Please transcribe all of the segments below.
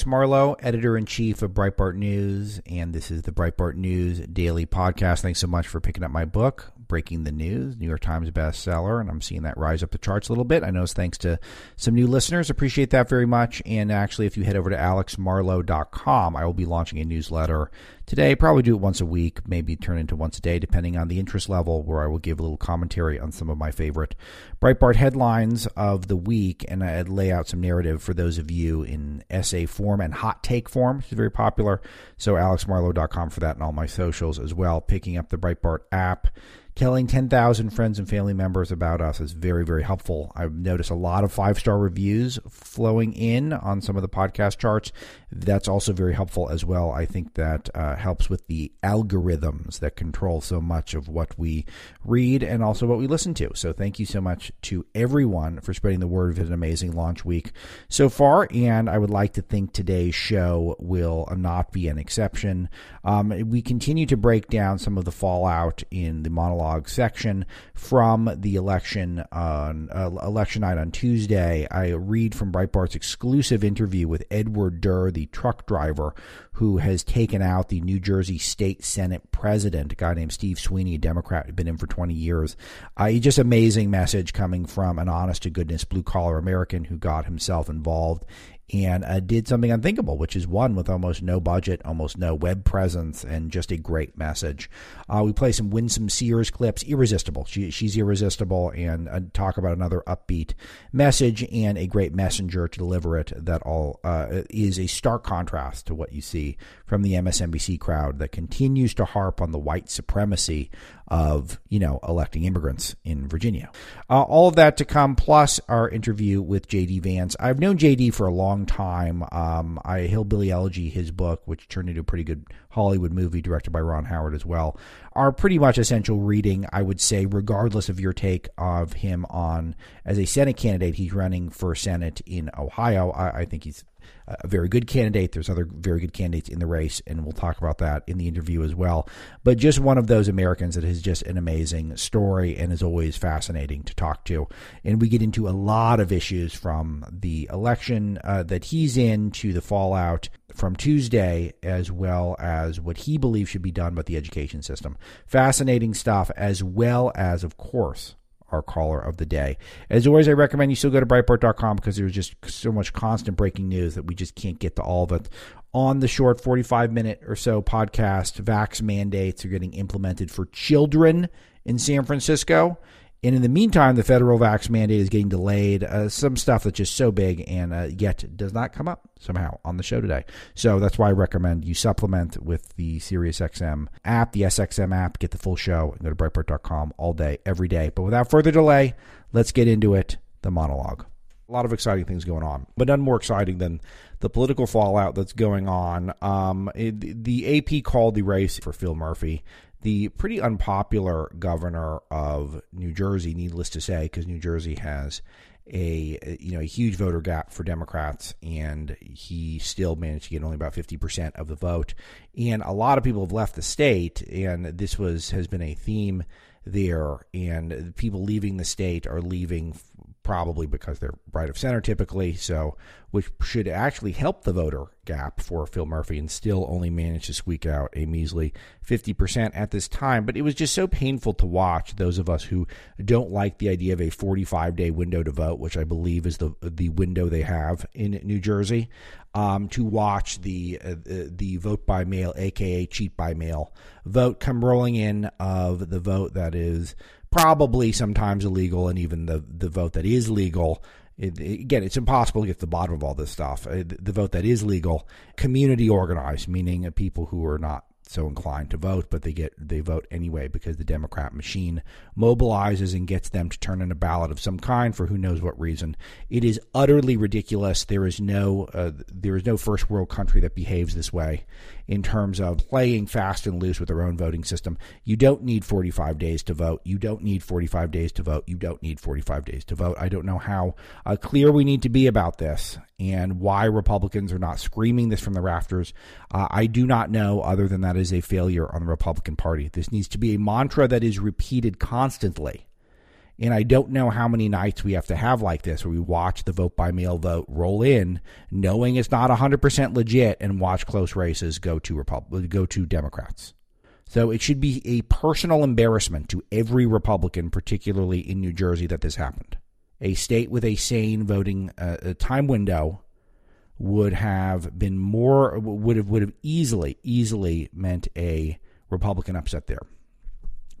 Alex Marlow, editor in chief of Breitbart News, and this is the Breitbart News Daily Podcast. Thanks so much for picking up my book, Breaking the News, New York Times bestseller, and I'm seeing that rise up the charts a little bit. I know it's thanks to some new listeners. Appreciate that very much. And actually, if you head over to alexmarlow.com, I will be launching a newsletter today. Probably do it once a week, maybe turn into once a day, depending on the interest level, where I will give a little commentary on some of my favorite Breitbart headlines of the week, and I lay out some narrative for those of you in essay form and hot take form, which is very popular. So alexmarlow.com for that and all my socials as well. Picking up the Breitbart app telling 10,000 friends and family members about us is very, very helpful. I've noticed a lot of five star reviews flowing in on some of the podcast charts. That's also very helpful as well. I think that uh, helps with the algorithms that control so much of what we read and also what we listen to. So thank you so much to everyone for spreading the word of an amazing launch week so far. And I would like to think today's show will not be an exception. Um, we continue to break down some of the fallout in the monologue section from the election on uh, election night on Tuesday. I read from Breitbart's exclusive interview with Edward Durr, the truck driver who has taken out the New Jersey State Senate president, a guy named Steve Sweeney, a Democrat who'd been in for 20 years. Uh, just amazing message coming from an honest to goodness blue collar American who got himself involved and uh, did something unthinkable, which is one with almost no budget, almost no web presence, and just a great message. Uh, we play some Winsome Sears clips, irresistible. She, she's irresistible, and uh, talk about another upbeat message and a great messenger to deliver it. That all uh, is a stark contrast to what you see from the MSNBC crowd that continues to harp on the white supremacy of you know electing immigrants in Virginia. Uh, all of that to come, plus our interview with JD Vance. I've known JD for a long time. Um, I Hillbilly Elegy, his book, which turned into a pretty good Hollywood movie directed by Ron Howard as well, are pretty much essential reading. I would say, regardless of your take of him on as a Senate candidate, he's running for Senate in Ohio. I, I think he's a very good candidate. There's other very good candidates in the race, and we'll talk about that in the interview as well. But just one of those Americans that has just an amazing story and is always fascinating to talk to. And we get into a lot of issues from the election uh, that he's in to the fallout from Tuesday, as well as what he believes should be done about the education system. Fascinating stuff, as well as, of course, our caller of the day. As always, I recommend you still go to Breitbart.com because there's just so much constant breaking news that we just can't get to all of it. On the short 45 minute or so podcast, vax mandates are getting implemented for children in San Francisco. And in the meantime, the federal vax mandate is getting delayed. Uh, some stuff that's just so big and uh, yet does not come up somehow on the show today. So that's why I recommend you supplement with the SiriusXM app, the SXM app, get the full show, and go to Breitbart.com all day, every day. But without further delay, let's get into it the monologue. A lot of exciting things going on, but none more exciting than the political fallout that's going on. Um, it, the AP called the race for Phil Murphy the pretty unpopular governor of New Jersey, needless to say, because New Jersey has a you know a huge voter gap for Democrats, and he still managed to get only about fifty percent of the vote. And a lot of people have left the state, and this was has been a theme there. And people leaving the state are leaving probably because they're right of center typically, so which should actually help the voter gap for Phil Murphy and still only managed to squeak out a measly 50% at this time. But it was just so painful to watch those of us who don't like the idea of a 45 day window to vote, which I believe is the the window they have in New Jersey, um, to watch the, uh, the vote by mail, aka cheat by mail vote, come rolling in of the vote that is probably sometimes illegal, and even the the vote that is legal. It, again, it's impossible to get to the bottom of all this stuff. Uh, the vote that is legal, community organized, meaning people who are not so inclined to vote, but they get they vote anyway because the Democrat machine mobilizes and gets them to turn in a ballot of some kind for who knows what reason. It is utterly ridiculous. There is no uh, there is no first world country that behaves this way in terms of playing fast and loose with their own voting system. You don't need 45 days to vote. You don't need 45 days to vote. You don't need 45 days to vote. I don't know how uh, clear we need to be about this and why Republicans are not screaming this from the rafters. Uh, I do not know, other than that is a failure on the Republican Party. This needs to be a mantra that is repeated constantly And I don't know how many nights we have to have like this where we watch the vote by mail vote roll in, knowing it's not 100% legit, and watch close races go to Repub- go to Democrats. So it should be a personal embarrassment to every Republican, particularly in New Jersey, that this happened. A state with a sane voting uh, time window would have been more would have would have easily easily meant a Republican upset there.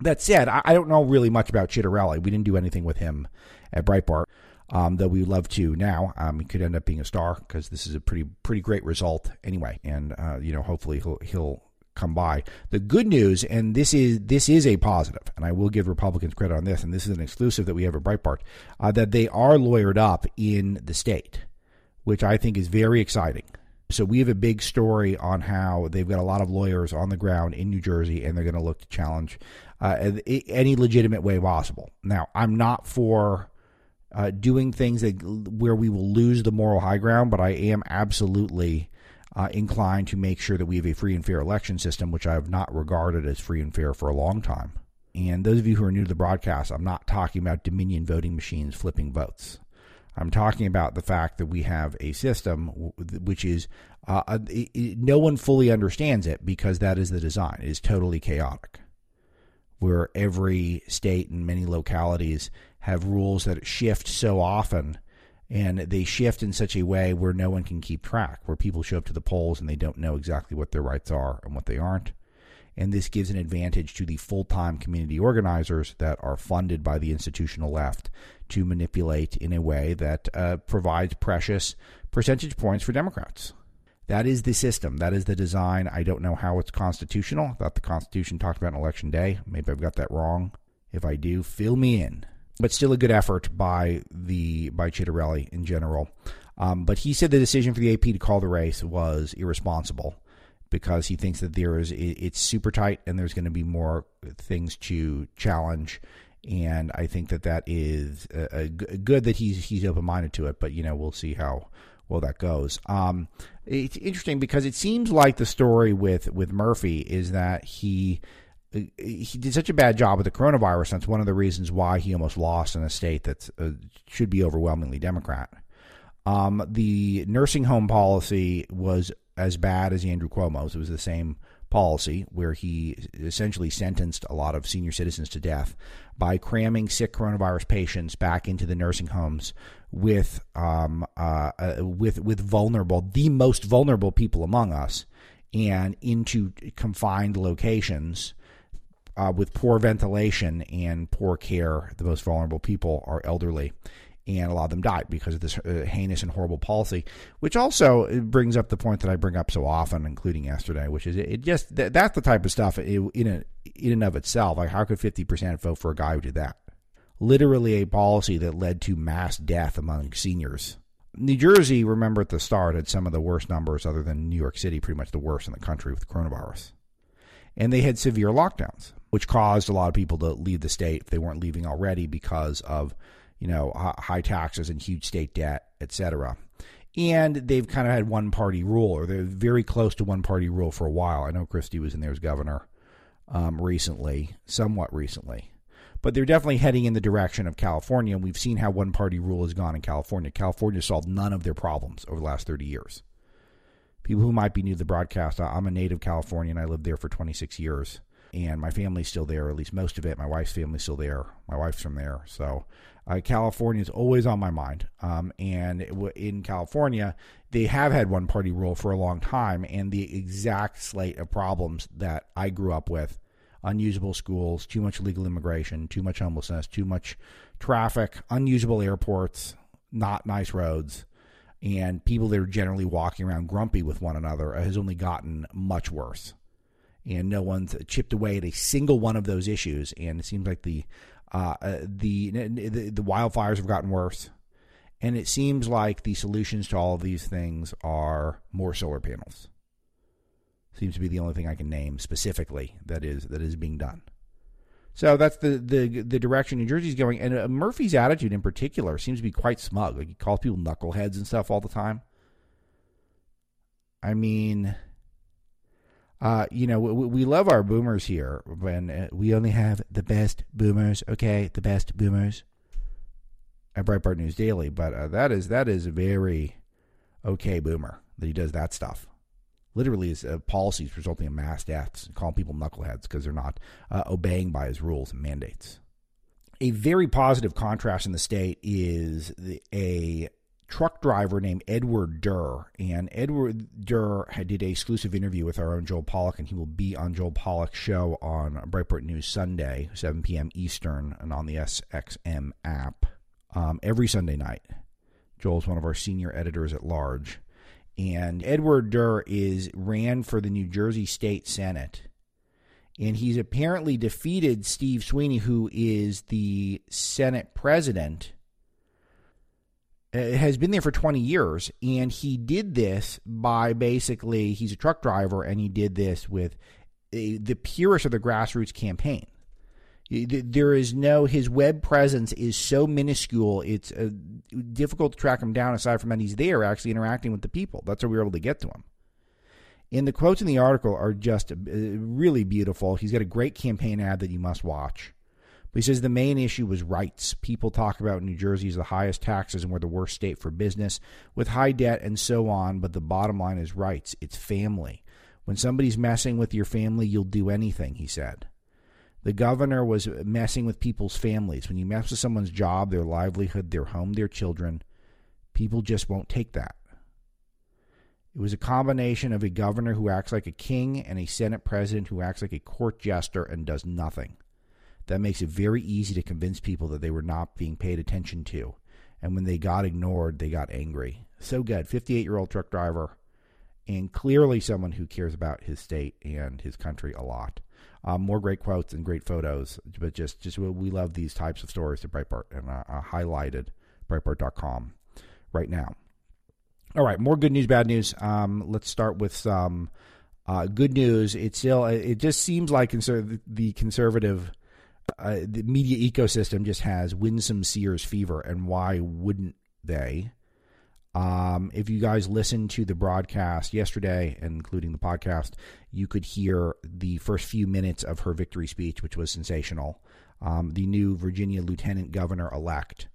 That said, I, I don't know really much about Ciattarelli. We didn't do anything with him at Breitbart, um, though we would love to now. Um, he could end up being a star because this is a pretty pretty great result anyway, and uh, you know hopefully he'll he'll come by. The good news, and this is this is a positive, and I will give Republicans credit on this, and this is an exclusive that we have at Breitbart, uh, that they are lawyered up in the state, which I think is very exciting. So we have a big story on how they've got a lot of lawyers on the ground in New Jersey, and they're going to look to challenge uh, any legitimate way possible. Now, I'm not for uh, doing things that where we will lose the moral high ground, but I am absolutely uh, inclined to make sure that we have a free and fair election system, which I have not regarded as free and fair for a long time. And those of you who are new to the broadcast, I'm not talking about Dominion voting machines flipping votes. I'm talking about the fact that we have a system which is uh, it, no one fully understands it because that is the design. It is totally chaotic where every state and many localities have rules that shift so often and they shift in such a way where no one can keep track, where people show up to the polls and they don't know exactly what their rights are and what they aren't. And this gives an advantage to the full time community organizers that are funded by the institutional left to manipulate in a way that uh, provides precious percentage points for Democrats. That is the system. That is the design. I don't know how it's constitutional. I thought the Constitution talked about an election day. Maybe I've got that wrong. If I do, fill me in. But still a good effort by the by Ciattarelli in general. Um, but he said the decision for the AP to call the race was irresponsible because he thinks that there is it's super tight and there's going to be more things to challenge. And I think that that is a, a good that he's he's open minded to it. But you know we'll see how well that goes. Um, it's interesting because it seems like the story with with Murphy is that he he did such a bad job with the coronavirus. That's one of the reasons why he almost lost in a state that uh, should be overwhelmingly Democrat. Um, the nursing home policy was as bad as Andrew Cuomo's. It was the same policy where he essentially sentenced a lot of senior citizens to death by cramming sick coronavirus patients back into the nursing homes with um, uh, uh, with with vulnerable, the most vulnerable people among us, and into confined locations uh, with poor ventilation and poor care. The most vulnerable people are elderly, and a lot of them died because of this uh, heinous and horrible policy. Which also brings up the point that I bring up so often, including yesterday, which is it, just that, that's the type of stuff in a, in and of itself. Like, how could fifty percent vote for a guy who did that? literally a policy that led to mass death among seniors. New Jersey, remember at the start, had some of the worst numbers, other than New York City, pretty much the worst in the country with coronavirus. And they had severe lockdowns, which caused a lot of people to leave the state if they weren't leaving already because of, you know, high taxes and huge state debt, etc. And they've kind of had one party rule, or they're very close to one party rule for a while. I know Christie was in there as governor um, recently, somewhat recently but they're definitely heading in the direction of California. And we've seen how one party rule has gone in California. California solved none of their problems over the last 30 years. People who might be new to the broadcast, I'm a native Californian. I lived there for 26 years. And my family's still there, at least most of it. My wife's family's still there. My wife's from there. So uh, California is always on my mind. Um, and in California, they have had one party rule for a long time. And the exact slate of problems that I grew up with unusable schools, too much illegal immigration, too much homelessness, too much traffic, unusable airports, not nice roads, and people that are generally walking around grumpy with one another has only gotten much worse. And no one's chipped away at a single one of those issues. And it seems like the uh, uh the, the the wildfires have gotten worse. And it seems like the solutions to all of these things are more solar panels. Seems to be the only thing I can name specifically that is that is being done. So that's the the the direction New Jersey's going, and uh, Murphy's attitude in particular seems to be quite smug. Like he calls people knuckleheads and stuff all the time. I mean, uh, you know, we, we love our boomers here, and uh, we only have the best boomers. Okay, the best boomers. at Breitbart News Daily. But uh, that is that is a very okay boomer that he does that stuff. Literally, his uh, policies resulting in mass deaths, calling people knuckleheads because they're not uh, obeying by his rules and mandates. A very positive contrast in the state is the, a truck driver named Edward Durr. And Edward Durr did a exclusive interview with our own Joel Pollak, and he will be on Joel Pollak's show on Breitbart News Sunday, 7 p.m. Eastern, and on the SXM app um, every Sunday night. Joel's one of our senior editors at large. And Edward Durr is ran for the New Jersey State Senate. And he's apparently defeated Steve Sweeney, who is the Senate president, uh, has been there for 20 years. And he did this by basically, he's a truck driver, and he did this with a, the purest of the grassroots campaign. There is no his web presence is so minuscule. It's uh, difficult to track him down. Aside from that, he's there actually interacting with the people. That's how we were able to get to him. And the quotes in the article are just uh, really beautiful. He's got a great campaign ad that you must watch. But he says the main issue was rights. People talk about New Jersey as the highest taxes and we're the worst state for business with high debt and so on. But the bottom line is rights. It's family. When somebody's messing with your family, you'll do anything, he said. The governor was messing with people's families. When you mess with someone's job, their livelihood, their home, their children, people just won't take that. It was a combination of a governor who acts like a king and a Senate president who acts like a court jester and does nothing. That makes it very easy to convince people that they were not being paid attention to. And when they got ignored, they got angry. So good. 58 year old truck driver, and clearly someone who cares about his state and his country a lot. Um, more great quotes and great photos, but just just we love these types of stories to Breitbart, and I, I highlighted Breitbart.com right now. All right, more good news, bad news. Um, let's start with some uh, good news. It's still it just seems like conser- the conservative uh, the media ecosystem just has winsome Sears fever, and why wouldn't they? Um, if you guys listened to the broadcast yesterday, including the podcast, you could hear the first few minutes of her victory speech, which was sensational. Um, the new Virginia Lieutenant Governor elect,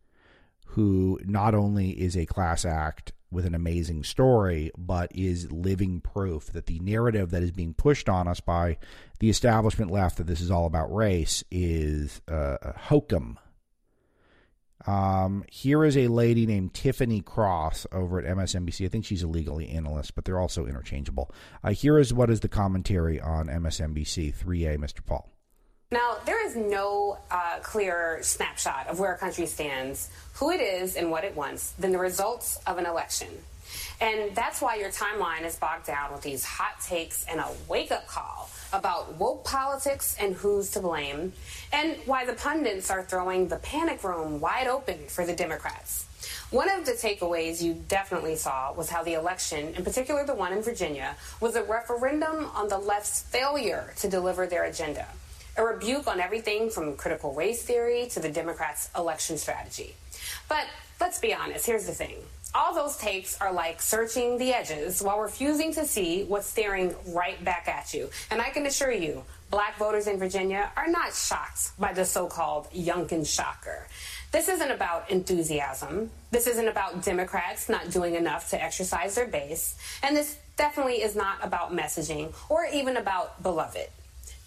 who not only is a class act with an amazing story, but is living proof that the narrative that is being pushed on us by the establishment left that this is all about race is uh, hokum um, here is a lady named Tiffany Cross over at MSNBC. I think she's a legally analyst, but they're also interchangeable. Uh, here is what is the commentary on MSNBC 3A, Mr. Paul. Now, there is no uh, clearer snapshot of where a country stands, who it is, and what it wants than the results of an election. And that's why your timeline is bogged down with these hot takes and a wake up call about woke politics and who's to blame, and why the pundits are throwing the panic room wide open for the Democrats. One of the takeaways you definitely saw was how the election, in particular the one in Virginia, was a referendum on the left's failure to deliver their agenda. A rebuke on everything from critical race theory to the Democrats' election strategy. But let's be honest, here's the thing all those takes are like searching the edges while refusing to see what's staring right back at you. And I can assure you, black voters in Virginia are not shocked by the so called Youngkin shocker. This isn't about enthusiasm. This isn't about Democrats not doing enough to exercise their base. And this definitely is not about messaging or even about beloved.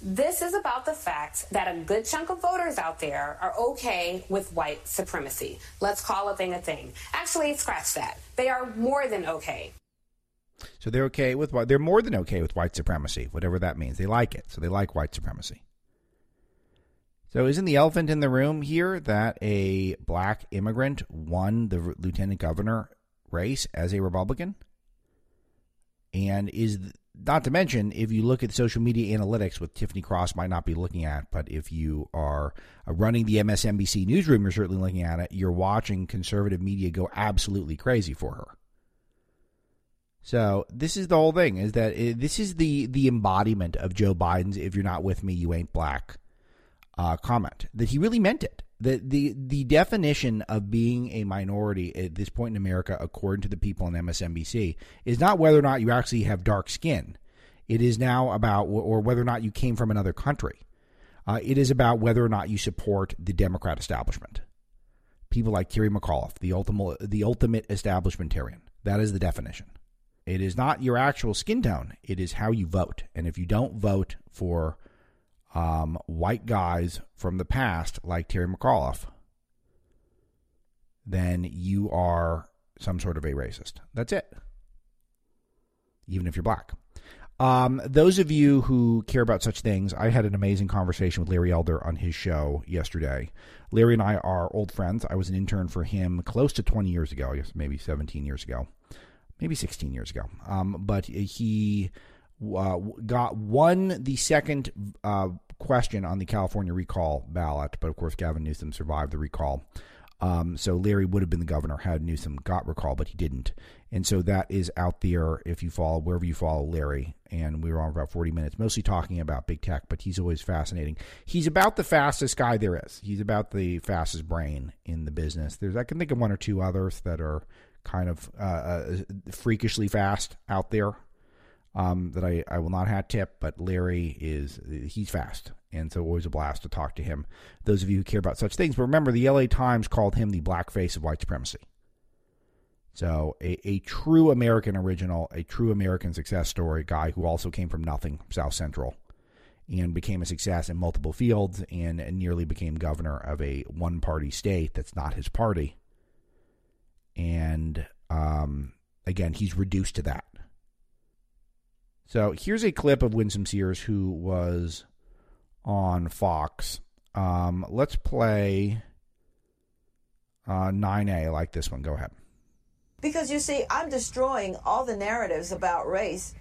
This is about the fact that a good chunk of voters out there are okay with white supremacy. Let's call a thing a thing. Actually, scratch that. They are more than okay. So they're okay with what? They're more than okay with white supremacy, whatever that means. They like it. So they like white supremacy. So isn't the elephant in the room here that a black immigrant won the lieutenant governor race as a Republican? And is not to mention, if you look at social media analytics, what Tiffany Cross might not be looking at, but if you are uh, running the MSNBC newsroom, you're certainly looking at it. You're watching conservative media go absolutely crazy for her. So this is the whole thing: is that uh, this is the the embodiment of Joe Biden's "If you're not with me, you ain't black" uh, comment. That he really meant it the the the definition of being a minority at this point in America, according to the people on MSNBC, is not whether or not you actually have dark skin. It is now about or whether or not you came from another country. Uh, it is about whether or not you support the Democrat establishment. people like Kerry McAuliffe, the ultimate the ultimate establishmentarian. That is the definition. It is not your actual skin tone; it is how you vote. And if you don't vote for um, white guys from the past like Terry McAuliffe, then you are some sort of a racist. That's it. Even if you're black. Um, those of you who care about such things, I had an amazing conversation with Larry Elder on his show yesterday. Larry and I are old friends. I was an intern for him close to 20 years ago, I guess maybe 17 years ago, maybe 16 years ago. Um, but he uh, got won the second uh, question on the California recall ballot, but of course Gavin Newsom survived the recall. Um, so Larry would have been the governor had Newsom got recall, but he didn't. And so that is out there if you follow wherever you follow Larry. And we were on about 40 minutes, mostly talking about big tech, but he's always fascinating. He's about the fastest guy there is. He's about the fastest brain in the business. There's I can think of one or two others that are kind of uh, uh, freakishly fast out there um, that I, I will not hat tip, but Larry is he's fast, and so always a blast to talk to him. Those of you who care about such things, but remember the L.A. Times called him the black face of white supremacy. So a, a true American original, a true American success story, guy who also came from nothing, South Central, and became a success in multiple fields, and, and nearly became governor of a one-party state that's not his party. And um, again, he's reduced to that so here's a clip of Winsome Sears who was on Fox. Um, let's play uh, 9A like this one. Go ahead. Because you see, I'm destroying all the narratives about race.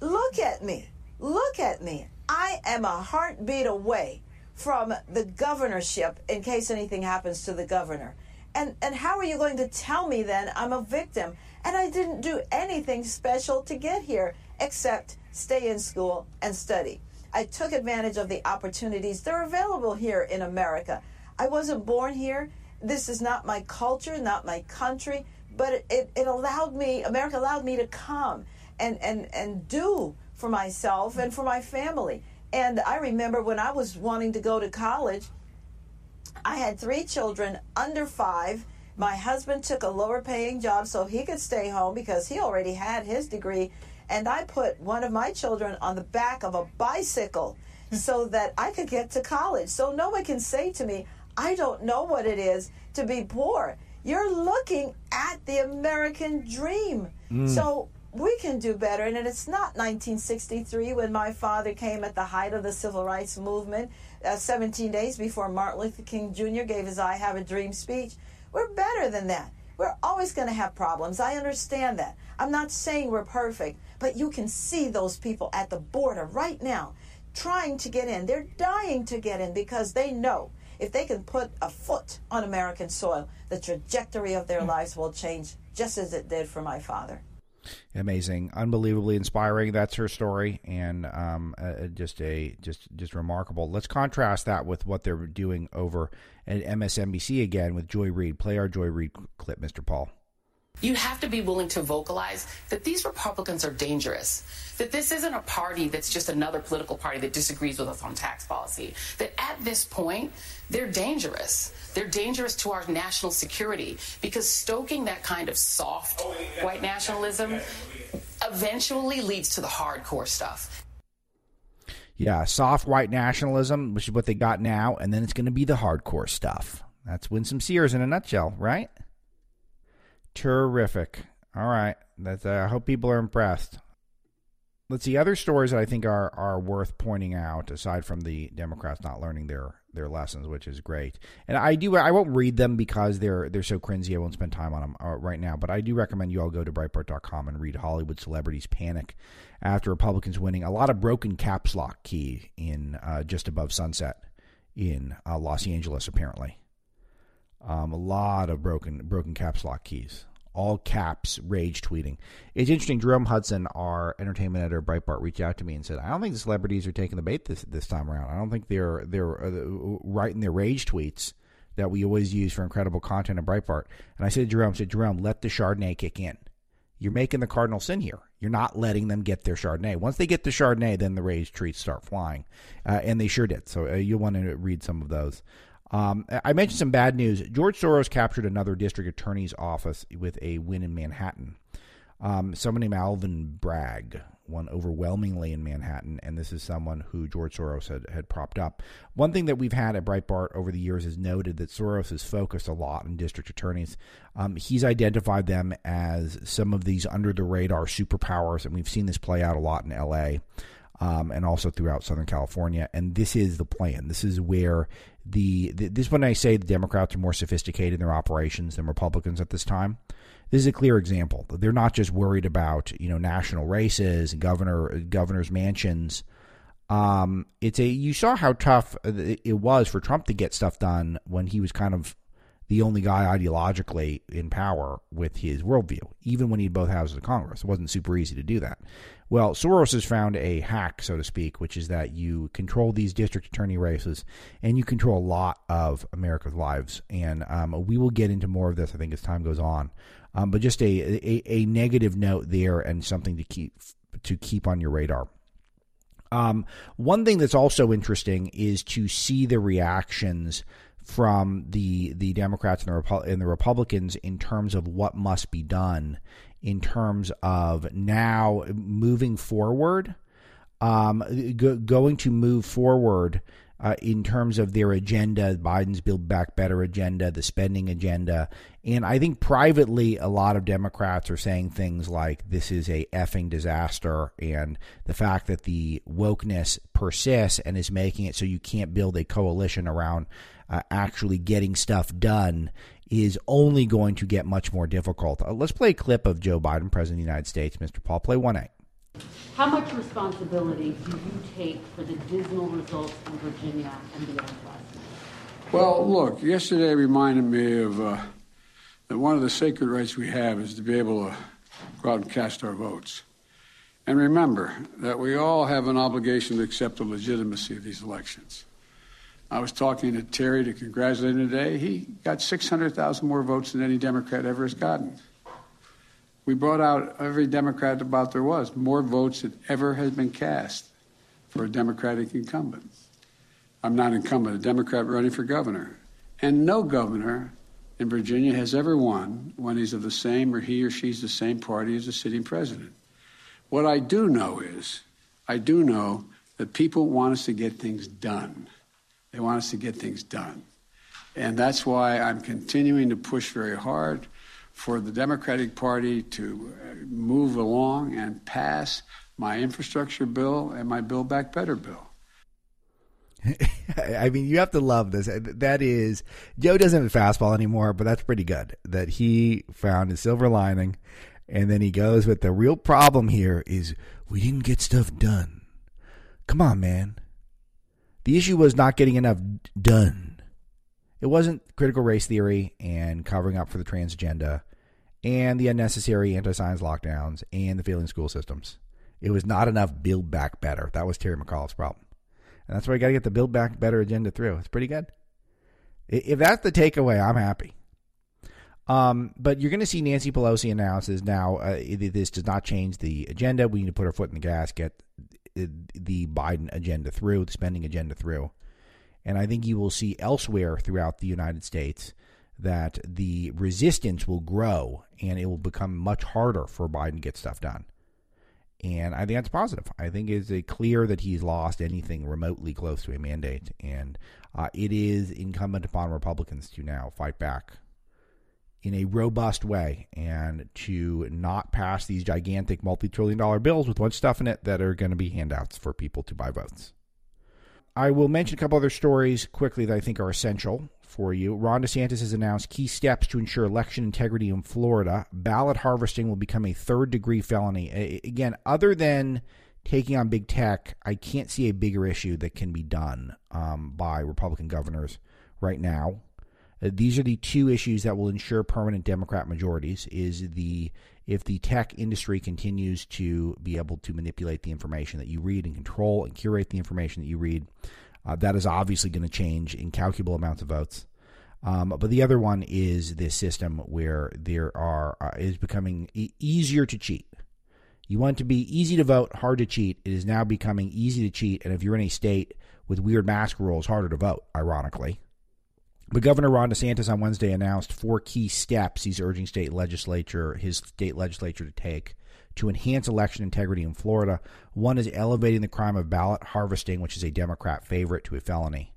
Look at me. Look at me. I am a heartbeat away from the governorship in case anything happens to the governor. And, and how are you going to tell me then I'm a victim? And I didn't do anything special to get here except stay in school and study. I took advantage of the opportunities. They're available here in America. I wasn't born here. This is not my culture, not my country, but it, it, it allowed me, America allowed me to come and, and, and do for myself and for my family. And I remember when I was wanting to go to college, I had three children under five. My husband took a lower paying job so he could stay home because he already had his degree and I put one of my children on the back of a bicycle so that I could get to college. So no one can say to me, I don't know what it is to be poor. You're looking at the American dream. Mm. So we can do better. And it's not 1963 when my father came at the height of the civil rights movement, uh, 17 days before Martin Luther King Jr. gave his I Have a Dream speech. We're better than that. We're always going to have problems. I understand that. I'm not saying we're perfect, but you can see those people at the border right now trying to get in. They're dying to get in because they know if they can put a foot on American soil, the trajectory of their lives will change just as it did for my father. Amazing, unbelievably inspiring. That's her story, and um, uh, just a just just remarkable. Let's contrast that with what they're doing over at MSNBC again with Joy Reid. Play our Joy Reid clip, Mr. Paul. You have to be willing to vocalize that these Republicans are dangerous. That this isn't a party that's just another political party that disagrees with us on tax policy. That at this point, they're dangerous. They're dangerous to our national security because stoking that kind of soft white nationalism eventually leads to the hardcore stuff. Yeah, soft white nationalism, which is what they got now, and then it's going to be the hardcore stuff. That's Winsome Sears in a nutshell, right? Terrific. All right. That's. Uh, I hope people are impressed. Let's see other stories that I think are are worth pointing out aside from the Democrats not learning their their lessons, which is great. And I do I won't read them because they're they're so cringy. I won't spend time on them uh, right now. But I do recommend you all go to Breitbart.com and read Hollywood celebrities panic after Republicans winning. A lot of broken caps lock key in uh, just above sunset in uh, Los Angeles apparently. Um, a lot of broken broken caps lock keys. All caps rage tweeting. It's interesting. Jerome Hudson, our entertainment editor, Breitbart, reached out to me and said, "I don't think the celebrities are taking the bait this this time around. I don't think they're they're uh, writing their rage tweets that we always use for incredible content in Breitbart." And I said to Jerome, I "said Jerome, let the Chardonnay kick in. You're making the cardinal sin here. You're not letting them get their Chardonnay. Once they get the Chardonnay, then the rage tweets start flying, uh, and they sure did. So uh, you'll want to read some of those." Um, I mentioned some bad news. George Soros captured another district attorney's office with a win in Manhattan. Um, someone named Alvin Bragg won overwhelmingly in Manhattan, and this is someone who George Soros had, had propped up. One thing that we've had at Breitbart over the years is noted that Soros has focused a lot on district attorneys. Um, he's identified them as some of these under the radar superpowers, and we've seen this play out a lot in LA. Um, and also throughout Southern California. And this is the plan. This is where the, the this when I say the Democrats are more sophisticated in their operations than Republicans at this time this is a clear example. They're not just worried about you know national races, and governor governors' mansions. Um, it's a you saw how tough it was for Trump to get stuff done when he was kind of the only guy ideologically in power with his worldview, even when he had both houses of Congress. It wasn't super easy to do that. Well, Soros has found a hack, so to speak, which is that you control these district attorney races and you control a lot of America's lives. And um, we will get into more of this, I think, as time goes on. Um, but just a, a, a negative note there and something to keep to keep on your radar. Um, one thing that's also interesting is to see the reactions from the the Democrats and the, and the Republicans in terms of what must be done in terms of now moving forward, um, go, going to move forward uh, in terms of their agenda, Biden's Build Back Better agenda, the spending agenda. And I think privately, a lot of Democrats are saying things like this is a effing disaster, and the fact that the wokeness persists and is making it so you can't build a coalition around uh, actually getting stuff done is only going to get much more difficult. Uh, let's play a clip of Joe Biden, President of the United States. Mr. Paul, play 1A. How much responsibility do you take for the dismal results in Virginia and beyond last Well, look, yesterday reminded me of uh, that one of the sacred rights we have is to be able to go out and cast our votes. And remember that we all have an obligation to accept the legitimacy of these elections. I was talking to Terry to congratulate him today. He got 600,000 more votes than any Democrat ever has gotten. We brought out every Democrat about there was, more votes than ever has been cast for a Democratic incumbent. I'm not incumbent, a Democrat running for governor. And no governor in Virginia has ever won when he's of the same or he or she's the same party as the sitting president. What I do know is, I do know that people want us to get things done. They want us to get things done. And that's why I'm continuing to push very hard for the Democratic Party to uh, move along and pass my infrastructure bill and my Build Back Better bill. I mean, you have to love this. That is, Joe doesn't have a fastball anymore, but that's pretty good. That he found a silver lining, and then he goes with the real problem here is we didn't get stuff done. Come on, man. The issue was not getting enough done. It wasn't critical race theory and covering up for the transgender and the unnecessary anti science lockdowns and the failing school systems. It was not enough build back better. That was Terry McAuliffe's problem. And that's why you got to get the build back better agenda through. It's pretty good. If that's the takeaway, I'm happy. Um, but you're going to see Nancy Pelosi announces now uh, this does not change the agenda. We need to put our foot in the gas, get the Biden agenda through, the spending agenda through. And I think you will see elsewhere throughout the United States that the resistance will grow and it will become much harder for Biden to get stuff done. And I think that's positive. I think it's clear that he's lost anything remotely close to a mandate. And uh, it is incumbent upon Republicans to now fight back in a robust way and to not pass these gigantic multi trillion dollar bills with of stuff in it that are going to be handouts for people to buy votes. I will mention a couple other stories quickly that I think are essential for you. Ron DeSantis has announced key steps to ensure election integrity in Florida. Ballot harvesting will become a third degree felony. Again, other than taking on big tech, I can't see a bigger issue that can be done um, by Republican governors right now. Uh, these are the two issues that will ensure permanent Democrat majorities. Is the if the tech industry continues to be able to manipulate the information that you read and control and curate the information that you read, uh, that is obviously going to change incalculable amounts of votes. Um, but the other one is this system where there are uh, is becoming e- easier to cheat. You want to be easy to vote, hard to cheat. It is now becoming easy to cheat, and if you're in a state with weird mask rules, harder to vote. Ironically, But Governor Ron DeSantis on Wednesday announced four key steps he's urging state legislature, his state legislature, to take to enhance election integrity in Florida. One is elevating the crime of ballot harvesting, which is a Democrat favorite, to a felony.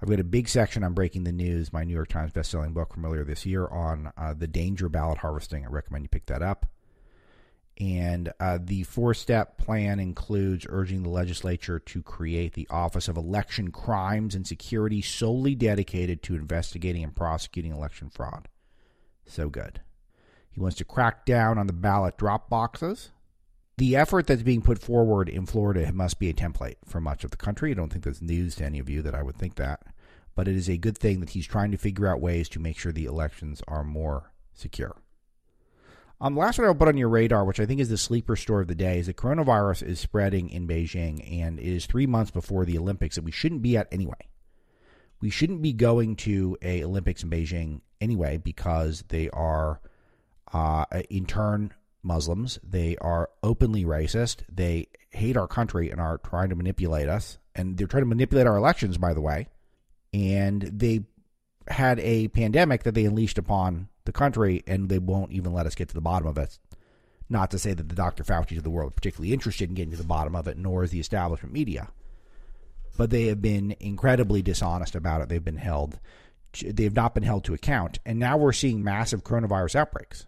I've got a big section on Breaking the News, my New York Times bestselling book from earlier this year on uh, the danger of ballot harvesting. I recommend you pick that up. And uh, the four step plan includes urging the legislature to create the Office of Election Crimes and Security solely dedicated to investigating and prosecuting election fraud. So good. He wants to crack down on the ballot drop boxes. The effort that's being put forward in Florida must be a template for much of the country. I don't think that's news to any of you that I would think that. But it is a good thing that he's trying to figure out ways to make sure the elections are more secure. Um, the last one I'll put on your radar, which I think is the sleeper story of the day, is that coronavirus is spreading in Beijing, and it is three months before the Olympics that we shouldn't be at anyway. We shouldn't be going to a Olympics in Beijing anyway because they are, uh, in turn, Muslims. They are openly racist. They hate our country and are trying to manipulate us. And they're trying to manipulate our elections, by the way. And they had a pandemic that they unleashed upon the country, and they won't even let us get to the bottom of it. Not to say that the Dr. Fauci's of the world are particularly interested in getting to the bottom of it, nor is the establishment media. But they have been incredibly dishonest about it. They've been held, they have not been held to account, and now we're seeing massive coronavirus outbreaks.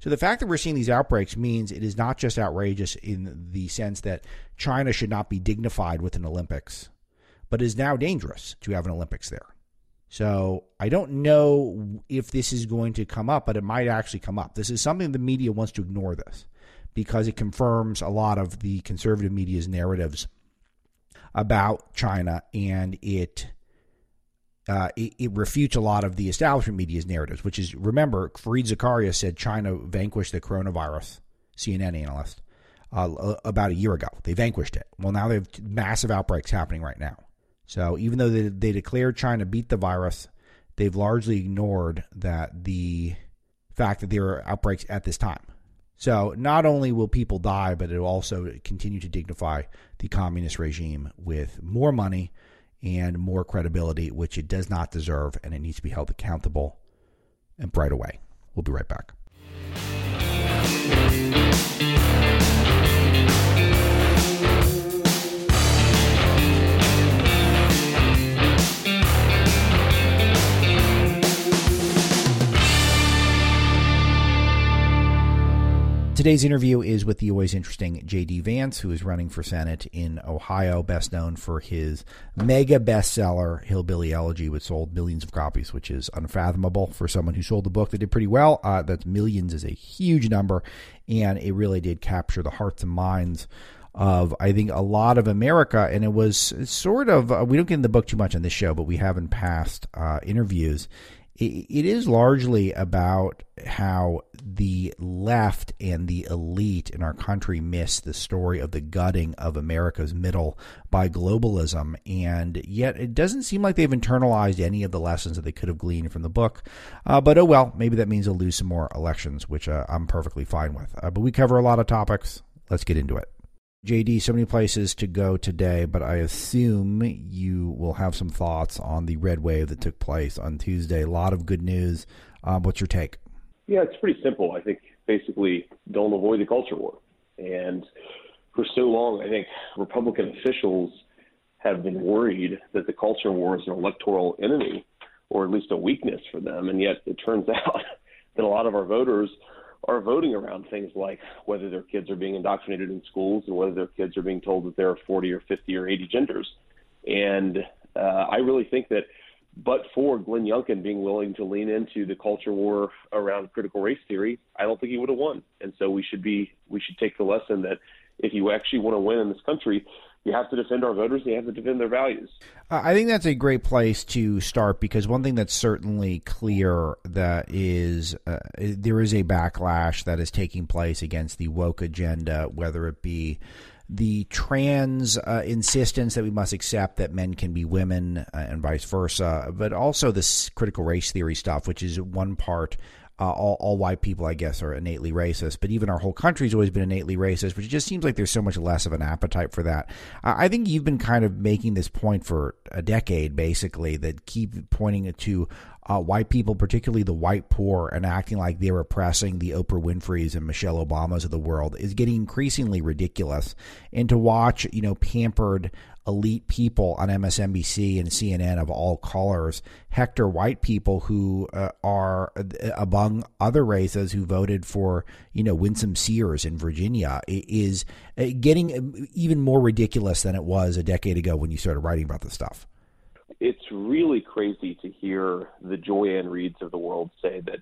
So the fact that we're seeing these outbreaks means it is not just outrageous in the sense that China should not be dignified with an Olympics, but is now dangerous to have an Olympics there. So I don't know if this is going to come up, but it might actually come up. This is something the media wants to ignore this because it confirms a lot of the conservative media's narratives about China and it uh, it, it, refutes a lot of the establishment media's narratives, which is remember, Fareed Zakaria said China vanquished the coronavirus, CNN analyst, uh, about a year ago. They vanquished it. Well, now they have massive outbreaks happening right now. So even though they, they declared China beat the virus, they've largely ignored that the fact that there are outbreaks at this time. So not only will people die, but it will also continue to dignify the communist regime with more money and more credibility, which it does not deserve, and it needs to be held accountable and right away. We'll be right back. Today's interview is with the always interesting J.D. Vance, who is running for Senate in Ohio, best known for his mega bestseller, Hillbilly Elegy, which sold millions of copies, which is unfathomable for someone who sold the book that did pretty well. Uh, that's millions is a huge number, and it really did capture the hearts and minds of I think a lot of America, and it was sort of uh, we don't get in the book too much on this show, but we have in past uh, interviews it is largely about how the left and the elite in our country miss the story of the gutting of America's middle by globalism. And yet it doesn't seem like they've internalized any of the lessons that they could have gleaned from the book. Uh, but oh well, maybe that means they'll lose some more elections, which uh, I'm perfectly fine with. Uh, but we cover a lot of topics. Let's get into it. JD, so many places to go today, but I assume you will have some thoughts on the red wave that took place on Tuesday. A lot of good news. Um, what's your take? Yeah, it's pretty simple. I think basically don't avoid the culture war. And for so long, I think Republican officials have been worried that the culture war is an electoral enemy or at least a weakness for them. And yet it turns out that a lot of our voters – are voting around things like whether their kids are being indoctrinated in schools and whether their kids are being told that there are 40 or 50 or 80 genders. And uh, I really think that, but for Glenn Youngkin being willing to lean into the culture war around critical race theory, I don't think he would have won. And so we should be we should take the lesson that if you actually want to win in this country, you have to defend our voters. and You have to defend their values. I think that's a great place to start because one thing that's certainly clear that is uh, there is a backlash that is taking place against the woke agenda, whether it be the trans uh, insistence that we must accept that men can be women uh, and vice versa, but also this critical race theory stuff, which is one part uh, all, all white people, I guess, are innately racist, but even our whole country's always been innately racist, which just seems like there's so much less of an appetite for that. I think you've been kind of making this point for a decade, basically, that keep pointing to uh, white people, particularly the white poor, and acting like they're oppressing the Oprah Winfrey's and Michelle Obamas of the world is getting increasingly ridiculous. And to watch, you know, pampered elite people on MSNBC and CNN of all colors hector white people who uh, are uh, among other races who voted for you know Winsome Sears in Virginia is uh, getting even more ridiculous than it was a decade ago when you started writing about this stuff. It's really crazy to hear the Joy-Ann Reids of the world say that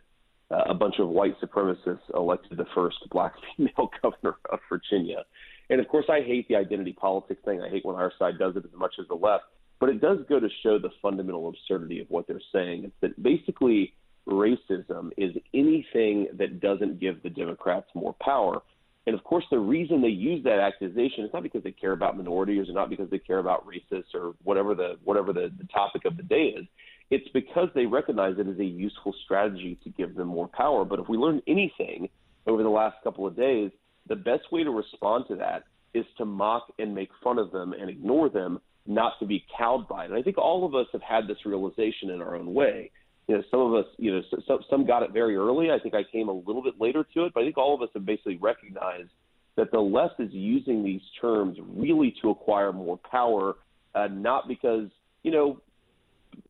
uh, a bunch of white supremacists elected the first black female governor of Virginia. And of course, I hate the identity politics thing. I hate when our side does it as much as the left. But it does go to show the fundamental absurdity of what they're saying. It's that basically racism is anything that doesn't give the Democrats more power. And of course, the reason they use that accusation is not because they care about minorities or not because they care about racists or whatever the whatever the, the topic of the day is. It's because they recognize it as a useful strategy to give them more power. But if we learn anything over the last couple of days, the best way to respond to that is to mock and make fun of them and ignore them, not to be cowed by it. And I think all of us have had this realization in our own way. You know, some of us, you know, some, some got it very early. I think I came a little bit later to it, but I think all of us have basically recognized that the left is using these terms really to acquire more power, uh, not because, you know,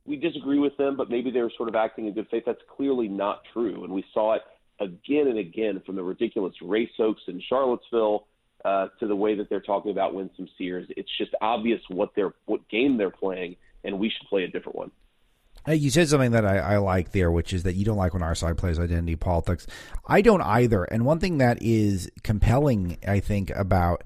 we disagree with them, but maybe they're sort of acting in good faith. That's clearly not true. And we saw it again and again from the ridiculous race hoax in Charlottesville uh, to the way that they're talking about Winsome Sears. It's just obvious what they're what game they're playing, and we should play a different one. Uh, you said something that I, I, like there, which is that you don't like when our side plays identity politics. I don't either. And one thing that is compelling, I think, about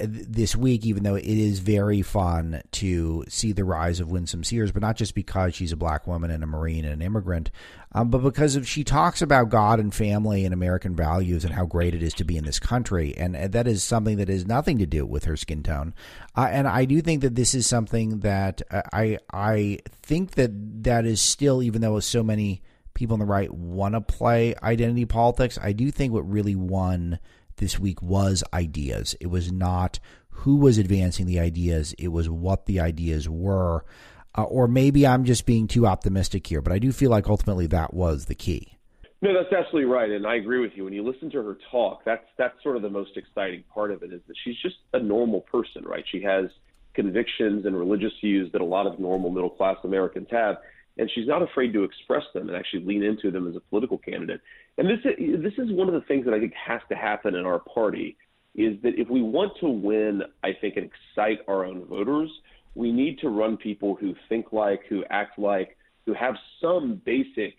this week, even though it is very fun to see the rise of Winsome Sears, but not just because she's a black woman and a Marine and an immigrant, um, but because of, she talks about God and family and American values and how great it is to be in this country. And, and that is something that has nothing to do with her skin tone. Uh, and I do think that this is something that uh, I, I think that that is still, even though so many people on the right want to play identity politics, I do think what really won this week was ideas. It was not who was advancing the ideas, it was what the ideas were. Uh, or maybe I'm just being too optimistic here, but I do feel like ultimately that was the key. No, that's absolutely right, and I agree with you. When you listen to her talk, that's that's sort of the most exciting part of it is that she's just a normal person, right? She has convictions and religious views that a lot of normal middle class Americans have, and she's not afraid to express them and actually lean into them as a political candidate. And this is, this is one of the things that I think has to happen in our party is that if we want to win, I think, and excite our own voters, we need to run people who think like, who act like, who have some basic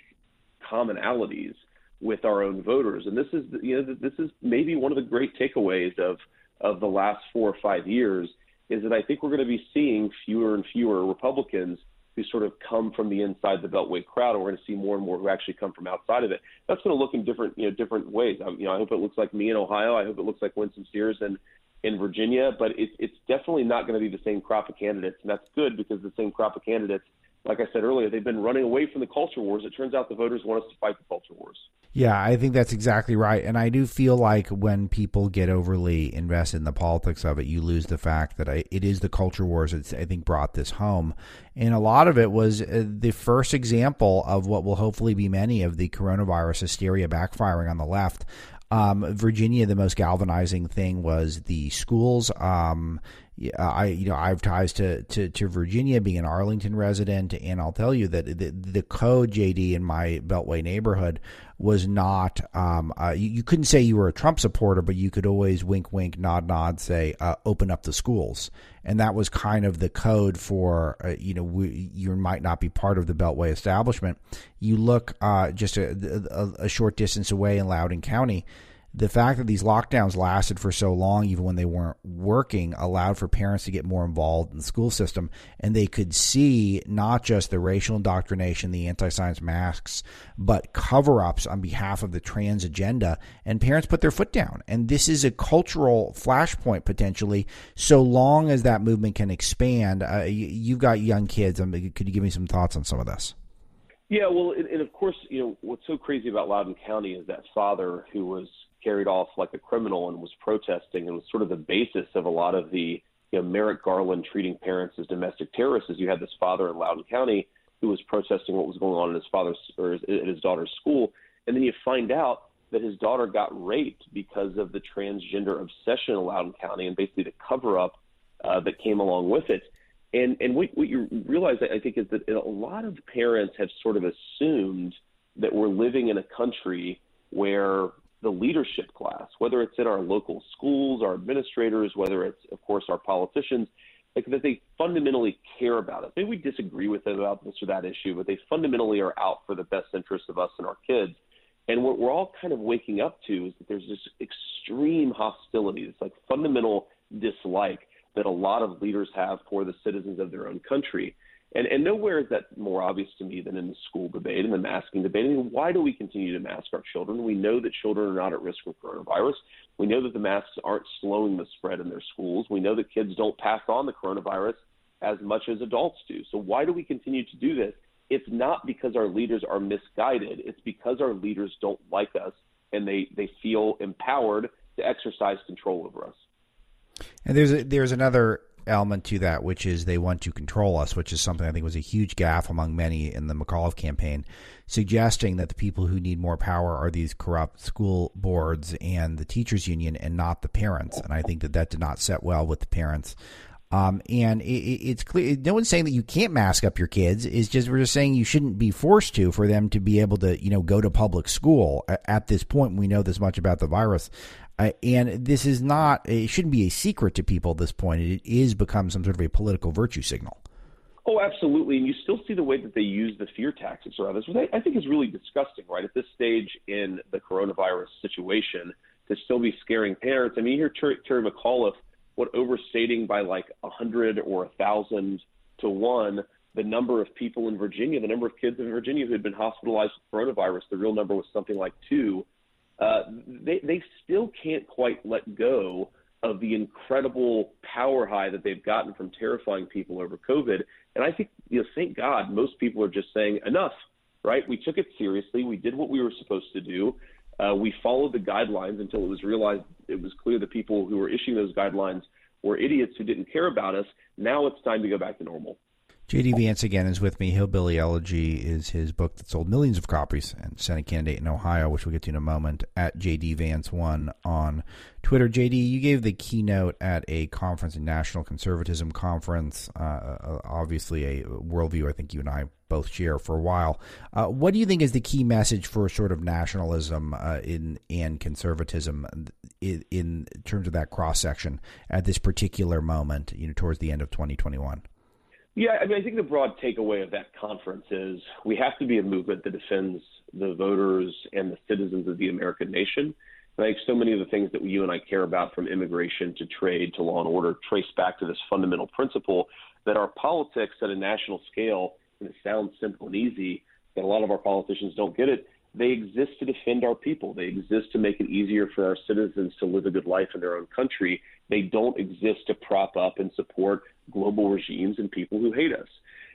commonalities with our own voters. And this is, you know, this is maybe one of the great takeaways of of the last four or five years is that I think we're going to be seeing fewer and fewer Republicans who sort of come from the inside the Beltway crowd, and we're going to see more and more who actually come from outside of it. That's going to look in different, you know, different ways. I, you know, I hope it looks like me in Ohio. I hope it looks like Winsome Sears in in Virginia, but it, it's definitely not going to be the same crop of candidates, and that's good because the same crop of candidates like I said earlier, they've been running away from the culture wars. It turns out the voters want us to fight the culture wars. Yeah, I think that's exactly right. And I do feel like when people get overly invested in the politics of it, you lose the fact that I, it is the culture wars that I think brought this home. And a lot of it was uh, the first example of what will hopefully be many of the coronavirus hysteria backfiring on the left. Um, Virginia, the most galvanizing thing was the schools. Um, I you know I have ties to, to, to Virginia, being an Arlington resident, and I'll tell you that the, the code JD in my Beltway neighborhood was not. Um, uh, you, you, couldn't say you were a Trump supporter, but you could always wink, wink, nod, nod, say uh, open up the schools, and that was kind of the code for uh, you know we, you might not be part of the Beltway establishment. You look uh, just a, a, a short distance away in Loudoun County the fact that these lockdowns lasted for so long, even when they weren't working, allowed for parents to get more involved in the school system. And they could see not just the racial indoctrination, the anti science masks, but cover ups on behalf of the trans agenda. And parents put their foot down. And this is a cultural flashpoint potentially, so long as that movement can expand. Uh, you, have got young kids. Um, could you give me some thoughts on some of this? Yeah, well, and, and of course, you know what's so crazy about Loudoun County is that father who was carried off like a criminal and was protesting and was sort of the basis of a lot of the you know, Merrick Garland treating parents as domestic terrorists. As you had this father in Loudoun County who was protesting what was going on in his father's or his, in his daughter's school, and then you find out that his daughter got raped because of the transgender obsession in Loudoun County and basically the cover up uh, that came along with it. And and what, what you realize, I think, is that a lot of parents have sort of assumed that we're living in a country where the leadership class, whether it's in our local schools, our administrators, whether it's, of course, our politicians, like that they fundamentally care about us. Maybe we disagree with them about this or that issue, but they fundamentally are out for the best interest of us and our kids. And what we're all kind of waking up to is that there's this extreme hostility, this like fundamental dislike that a lot of leaders have for the citizens of their own country. And, and nowhere is that more obvious to me than in the school debate and the masking debate. I mean, why do we continue to mask our children? We know that children are not at risk from coronavirus. We know that the masks aren't slowing the spread in their schools. We know that kids don't pass on the coronavirus as much as adults do. So why do we continue to do this? It's not because our leaders are misguided. It's because our leaders don't like us and they, they feel empowered to exercise control over us. And there's a, there's another element to that, which is they want to control us, which is something I think was a huge gaffe among many in the McAuliffe campaign, suggesting that the people who need more power are these corrupt school boards and the teachers union and not the parents. And I think that that did not set well with the parents. Um, and it, it's clear. No one's saying that you can't mask up your kids. It's just we're just saying you shouldn't be forced to for them to be able to, you know, go to public school. At this point, we know this much about the virus. Uh, and this is not, it shouldn't be a secret to people at this point. It is become some sort of a political virtue signal. Oh, absolutely. And you still see the way that they use the fear tactics around this, which I think is really disgusting, right? At this stage in the coronavirus situation, to still be scaring parents. I mean, you hear Terry, Terry McAuliffe, what, overstating by like a 100 or a 1,000 to 1 the number of people in Virginia, the number of kids in Virginia who had been hospitalized with coronavirus. The real number was something like two uh, they they still can't quite let go of the incredible power high that they've gotten from terrifying people over COVID. And I think, you know, thank God, most people are just saying enough. Right? We took it seriously. We did what we were supposed to do. Uh, we followed the guidelines until it was realized it was clear the people who were issuing those guidelines were idiots who didn't care about us. Now it's time to go back to normal. JD Vance again is with me. Hillbilly Elegy is his book that sold millions of copies and Senate candidate in Ohio, which we'll get to in a moment, at JD Vance1 on Twitter. JD, you gave the keynote at a conference, a national conservatism conference, uh, uh, obviously a worldview I think you and I both share for a while. Uh, what do you think is the key message for sort of nationalism uh, in and conservatism in, in terms of that cross section at this particular moment, you know, towards the end of 2021? Yeah, I mean, I think the broad takeaway of that conference is we have to be a movement that defends the voters and the citizens of the American nation. I think so many of the things that you and I care about, from immigration to trade to law and order, trace back to this fundamental principle that our politics at a national scale, and it sounds simple and easy, that a lot of our politicians don't get it, they exist to defend our people. They exist to make it easier for our citizens to live a good life in their own country. They don't exist to prop up and support global regimes and people who hate us.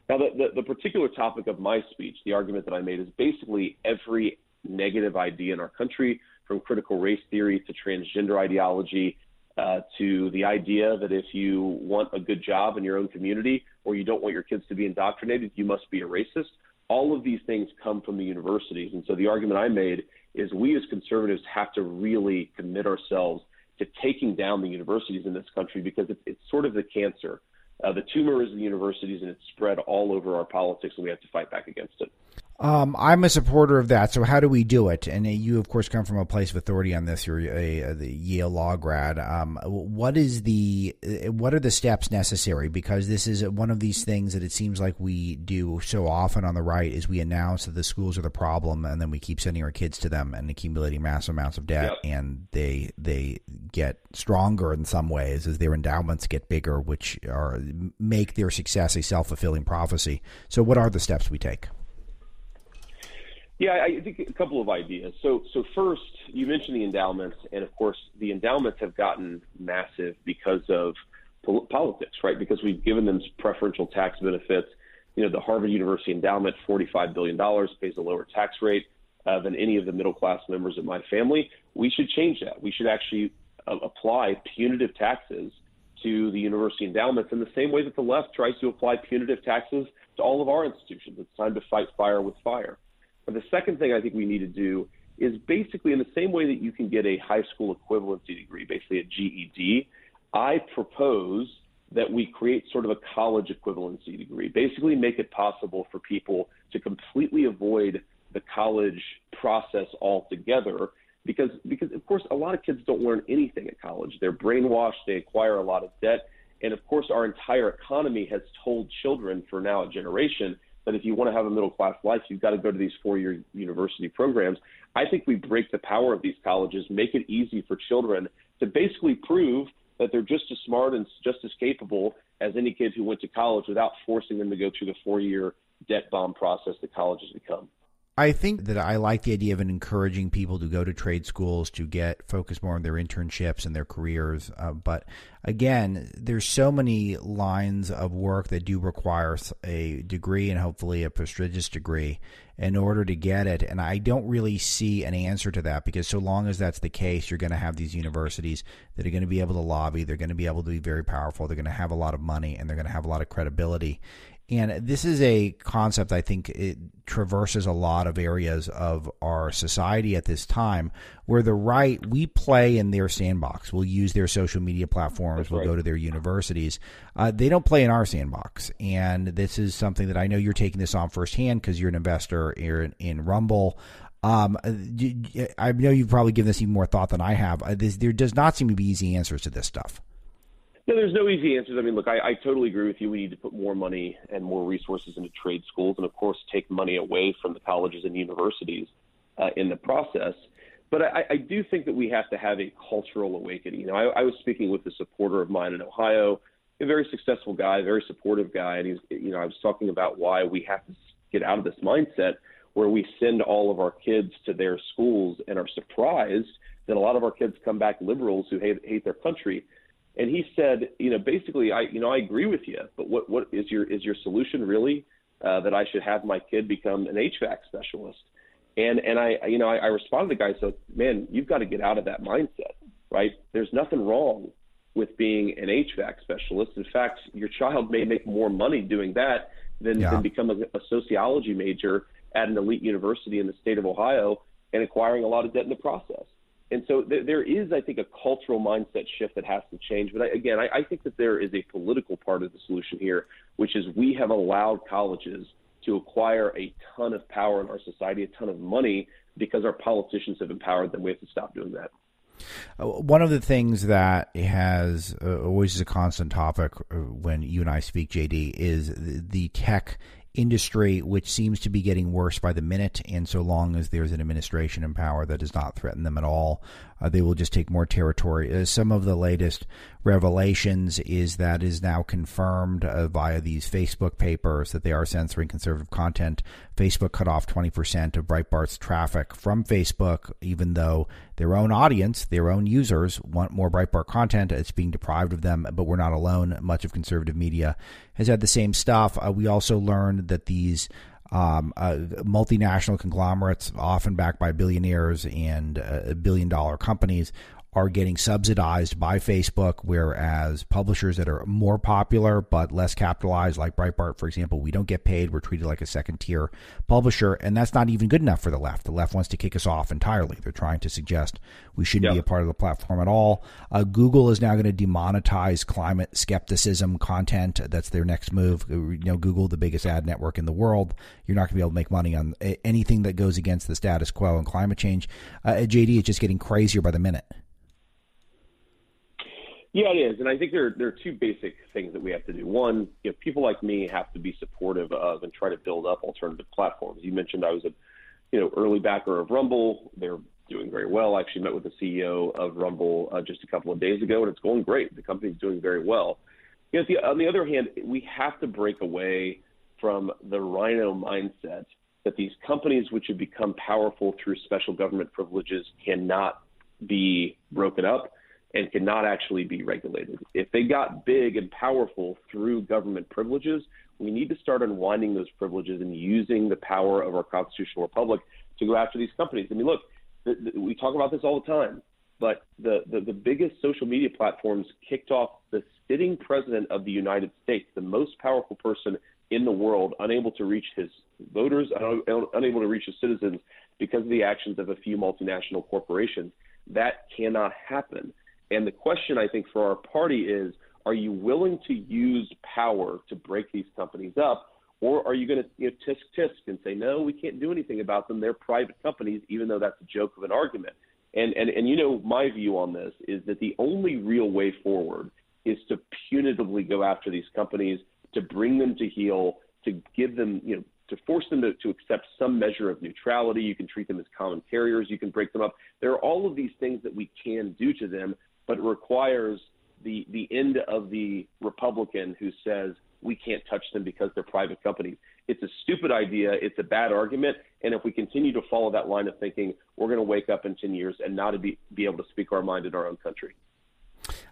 Now, the, the, the particular topic of my speech, the argument that I made, is basically every negative idea in our country, from critical race theory to transgender ideology uh, to the idea that if you want a good job in your own community or you don't want your kids to be indoctrinated, you must be a racist. All of these things come from the universities. And so the argument I made is we as conservatives have to really commit ourselves to taking down the universities in this country because it's, it's sort of the cancer uh, the tumor is the universities, and it's spread all over our politics, and we have to fight back against it. Um, I'm a supporter of that. So how do we do it? And uh, you, of course, come from a place of authority on this. You're a, a the Yale law grad. Um, what is the uh, what are the steps necessary? Because this is one of these things that it seems like we do so often on the right is we announce that the schools are the problem, and then we keep sending our kids to them and accumulating massive amounts of debt, yep. and they they get stronger in some ways as their endowments get bigger, which are make their success a self fulfilling prophecy. So, what are the steps we take? Yeah, I think a couple of ideas. So, so first, you mentioned the endowments, and of course, the endowments have gotten massive because of politics, right? Because we've given them preferential tax benefits. you know, the Harvard University endowment, $45 billion, pays a lower tax rate uh, than any of the middle class members of my family. We should change that. We should actually uh, apply punitive taxes to the university endowments in the same way that the left tries to apply punitive taxes to all of our institutions. It's time to fight fire with fire. And the second thing I think we need to do is basically in the same way that you can get a high school equivalency degree, basically a GED, I propose that we create sort of a college equivalency degree, basically make it possible for people to completely avoid the college process altogether because because of course a lot of kids don't learn anything at college. They're brainwashed, they acquire a lot of debt, and of course our entire economy has told children for now a generation that if you want to have a middle class life, you've got to go to these four year university programs. I think we break the power of these colleges, make it easy for children to basically prove that they're just as smart and just as capable as any kid who went to college without forcing them to go through the four year debt bomb process that colleges become. I think that I like the idea of encouraging people to go to trade schools to get focus more on their internships and their careers. Uh, but again, there's so many lines of work that do require a degree and hopefully a prestigious degree in order to get it. And I don't really see an answer to that because so long as that's the case, you're going to have these universities that are going to be able to lobby. They're going to be able to be very powerful. They're going to have a lot of money and they're going to have a lot of credibility. And this is a concept I think it traverses a lot of areas of our society at this time where the right, we play in their sandbox. We'll use their social media platforms, That's we'll right. go to their universities. Uh, they don't play in our sandbox. And this is something that I know you're taking this on firsthand because you're an investor in, in Rumble. Um, I know you've probably given this even more thought than I have. Uh, there does not seem to be easy answers to this stuff. No, there's no easy answers. I mean, look, I, I totally agree with you. We need to put more money and more resources into trade schools, and of course, take money away from the colleges and universities uh, in the process. But I, I do think that we have to have a cultural awakening. You know, I, I was speaking with a supporter of mine in Ohio, a very successful guy, very supportive guy, and he's, you know, I was talking about why we have to get out of this mindset where we send all of our kids to their schools and are surprised that a lot of our kids come back liberals who hate, hate their country and he said, you know, basically, I, you know, I agree with you, but what, what is your, is your solution really uh, that I should have my kid become an HVAC specialist? And, and I, you know, I, I responded to the guy, so man, you've got to get out of that mindset, right? There's nothing wrong with being an HVAC specialist. In fact, your child may make more money doing that than, yeah. than become a, a sociology major at an elite university in the state of Ohio and acquiring a lot of debt in the process. And so th- there is, I think, a cultural mindset shift that has to change. But I, again, I, I think that there is a political part of the solution here, which is we have allowed colleges to acquire a ton of power in our society, a ton of money, because our politicians have empowered them. We have to stop doing that. Uh, one of the things that has uh, always is a constant topic uh, when you and I speak, JD, is the, the tech industry, which seems to be getting worse by the minute. And so long as there's an administration in power that does not threaten them at all, uh, they will just take more territory. Uh, some of the latest revelations is that is now confirmed uh, via these Facebook papers that they are censoring conservative content. Facebook cut off 20% of Breitbart's traffic from Facebook, even though their own audience, their own users want more Breitbart content. It's being deprived of them, but we're not alone. Much of conservative media has had the same stuff. Uh, we also learned that these um, uh, multinational conglomerates, often backed by billionaires and uh, billion dollar companies, are getting subsidized by Facebook, whereas publishers that are more popular but less capitalized, like Breitbart, for example, we don't get paid. We're treated like a second tier publisher, and that's not even good enough for the left. The left wants to kick us off entirely. They're trying to suggest we shouldn't yep. be a part of the platform at all. Uh, Google is now going to demonetize climate skepticism content. That's their next move. You know, Google, the biggest ad network in the world, you're not going to be able to make money on anything that goes against the status quo and climate change. Uh, JD is just getting crazier by the minute. Yeah, it is, and I think there there are two basic things that we have to do. One, you know, people like me have to be supportive of and try to build up alternative platforms. You mentioned I was a, you know, early backer of Rumble. They're doing very well. I actually met with the CEO of Rumble uh, just a couple of days ago, and it's going great. The company's doing very well. You know, the, on the other hand, we have to break away from the RINO mindset that these companies, which have become powerful through special government privileges, cannot be broken up and cannot actually be regulated. If they got big and powerful through government privileges, we need to start unwinding those privileges and using the power of our constitutional republic to go after these companies. I mean, look, we talk about this all the time, but the, the, the biggest social media platforms kicked off the sitting president of the United States, the most powerful person in the world, unable to reach his voters, unable to reach his citizens because of the actions of a few multinational corporations. That cannot happen. And the question I think for our party is are you willing to use power to break these companies up? Or are you going to you know, tisk tisk and say, no, we can't do anything about them. They're private companies, even though that's a joke of an argument. And, and, and you know, my view on this is that the only real way forward is to punitively go after these companies, to bring them to heel, to give them, you know, to force them to, to accept some measure of neutrality. You can treat them as common carriers. You can break them up. There are all of these things that we can do to them but it requires the the end of the Republican who says we can't touch them because they're private companies. It's a stupid idea. It's a bad argument. And if we continue to follow that line of thinking, we're going to wake up in 10 years and not be, be able to speak our mind in our own country.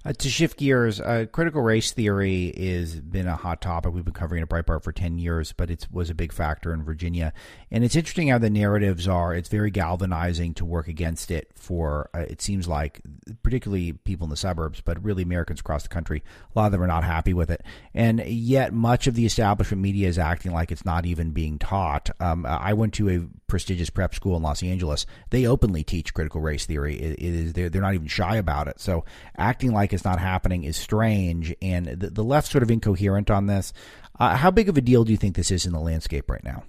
Uh, to shift gears, uh, critical race theory has been a hot topic. We've been covering it at Breitbart for 10 years, but it was a big factor in Virginia. And it's interesting how the narratives are. It's very galvanizing to work against it for, uh, it seems like, particularly people in the suburbs, but really Americans across the country. A lot of them are not happy with it. And yet, much of the establishment media is acting like it's not even being taught. Um, I went to a prestigious prep school in Los Angeles. They openly teach critical race theory. it, it is they're, they're not even shy about it. So acting like it's not happening is strange, and the, the sort of incoherent on this. Uh, how big of a deal do you think this is in the landscape right now?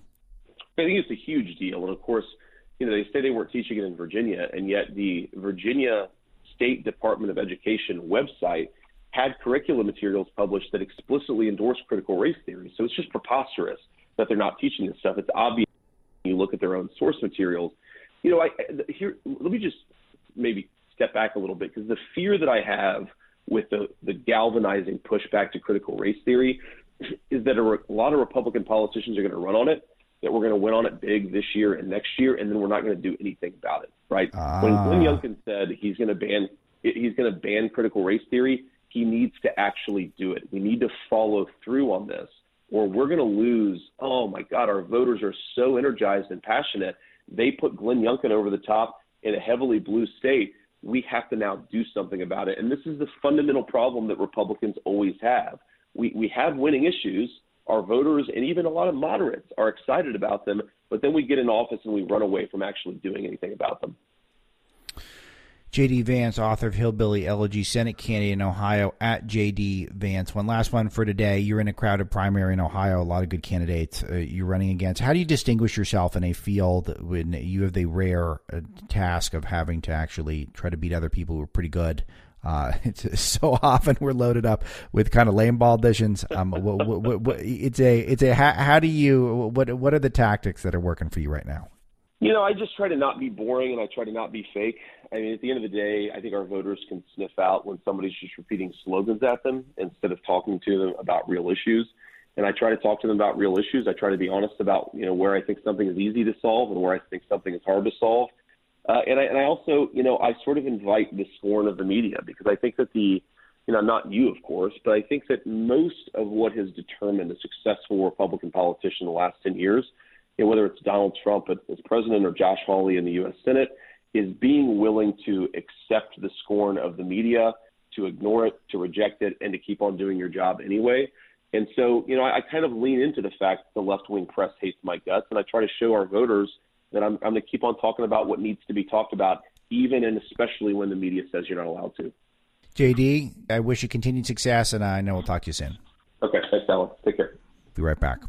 I think it's a huge deal, and of course, you know they say they weren't teaching it in Virginia, and yet the Virginia State Department of Education website had curriculum materials published that explicitly endorsed critical race theory. So it's just preposterous that they're not teaching this stuff. It's obvious you look at their own source materials. You know, I here let me just maybe back a little bit because the fear that I have with the, the galvanizing pushback to critical race theory is that a, re- a lot of Republican politicians are going to run on it, that we're going to win on it big this year and next year, and then we're not going to do anything about it, right? Ah. When Glenn Youngkin said he's going to ban he's going to ban critical race theory, he needs to actually do it. We need to follow through on this, or we're going to lose. Oh my God, our voters are so energized and passionate. They put Glenn Youngkin over the top in a heavily blue state we have to now do something about it. And this is the fundamental problem that Republicans always have. We, we have winning issues. Our voters and even a lot of moderates are excited about them, but then we get in office and we run away from actually doing anything about them. J.D. Vance, author of Hillbilly Elegy, Senate candidate in Ohio, at J.D. Vance. One last one for today. You're in a crowded primary in Ohio, a lot of good candidates uh, you're running against. How do you distinguish yourself in a field when you have the rare uh, task of having to actually try to beat other people who are pretty good? Uh, so often we're loaded up with kind of lame ball auditions. Um, what, what, what, it's a, it's a. How, how do you? What, what are the tactics that are working for you right now? You know, I just try to not be boring and I try to not be fake. I mean, at the end of the day, I think our voters can sniff out when somebody's just repeating slogans at them instead of talking to them about real issues. And I try to talk to them about real issues. I try to be honest about, you know, where I think something is easy to solve and where I think something is hard to solve. Uh, and, I, and I also, you know, I sort of invite the scorn of the media because I think that the, you know, not you, of course, but I think that most of what has determined a successful Republican politician in the last 10 years – you know, whether it's Donald Trump as president or Josh Hawley in the U.S. Senate, is being willing to accept the scorn of the media, to ignore it, to reject it, and to keep on doing your job anyway. And so, you know, I, I kind of lean into the fact that the left wing press hates my guts, and I try to show our voters that I'm, I'm going to keep on talking about what needs to be talked about, even and especially when the media says you're not allowed to. JD, I wish you continued success, and I know we'll talk to you soon. Okay, thanks, Alan. Take care. Be right back.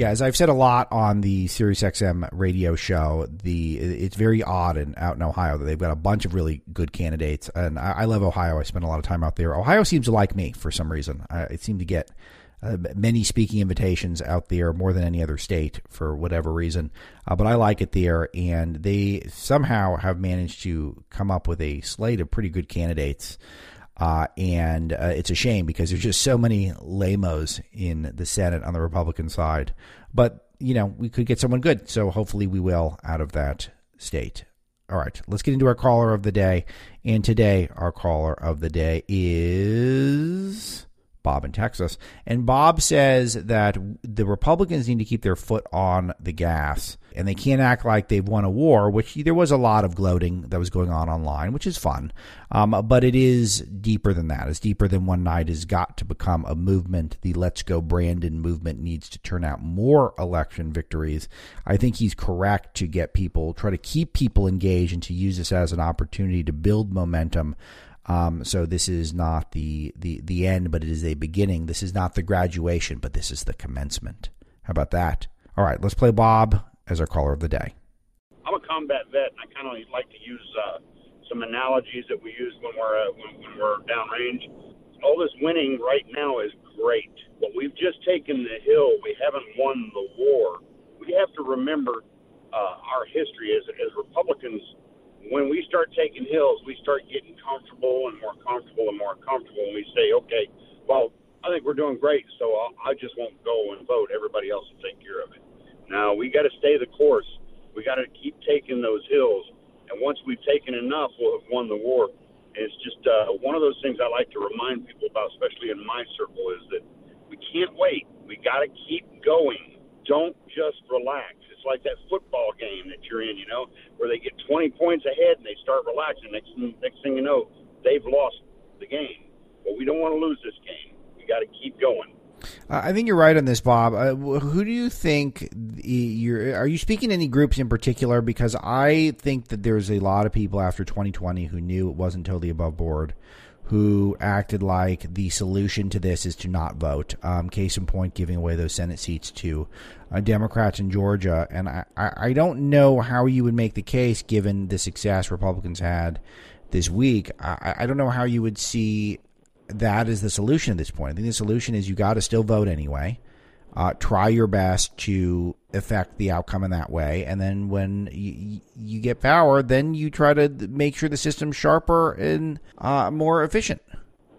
Yeah, as I've said a lot on the SiriusXM radio show, the it's very odd and out in Ohio that they've got a bunch of really good candidates, and I, I love Ohio. I spend a lot of time out there. Ohio seems to like me for some reason. I, it seemed to get uh, many speaking invitations out there, more than any other state for whatever reason. Uh, but I like it there, and they somehow have managed to come up with a slate of pretty good candidates. Uh, and uh, it's a shame because there's just so many lamos in the Senate on the Republican side. But you know, we could get someone good, so hopefully we will out of that state. All right, let's get into our caller of the day. And today, our caller of the day is Bob in Texas. And Bob says that the Republicans need to keep their foot on the gas and they can't act like they've won a war, which there was a lot of gloating that was going on online, which is fun. Um, but it is deeper than that. It's deeper than one night has got to become a movement. The Let's Go Brandon movement needs to turn out more election victories. I think he's correct to get people, try to keep people engaged and to use this as an opportunity to build momentum um, so this is not the, the the end, but it is a beginning. This is not the graduation, but this is the commencement. How about that? All right, let's play Bob as our caller of the day. I'm a combat vet, and I kind of like to use uh, some analogies that we use when we're uh, when, when we're downrange. All this winning right now is great, but we've just taken the hill. We haven't won the war. We have to remember uh, our history as as Republicans when we start taking hills, we start getting comfortable and more comfortable and more comfortable, and we say, okay, well, I think we're doing great, so I'll, I just won't go and vote. Everybody else will take care of it. Now we got to stay the course. We got to keep taking those hills, and once we've taken enough, we'll have won the war. And it's just uh, one of those things I like to remind people about, especially in my circle, is that we can't wait. We got to keep going. Don't just relax. It's like that football game that you're in, you know, where they get 20 points ahead and they start relaxing. Next, next thing you know, they've lost the game. But we don't want to lose this game. We got to keep going. I think you're right on this, Bob. Uh, who do you think you're? Are you speaking to any groups in particular? Because I think that there's a lot of people after 2020 who knew it wasn't totally above board, who acted like the solution to this is to not vote. Um, case in point, giving away those Senate seats to uh, Democrats in Georgia. And I, I don't know how you would make the case, given the success Republicans had this week. I, I don't know how you would see that as the solution at this point. I think the solution is you got to still vote anyway. Uh, try your best to affect the outcome in that way, and then when you, you get power, then you try to make sure the system's sharper and uh, more efficient.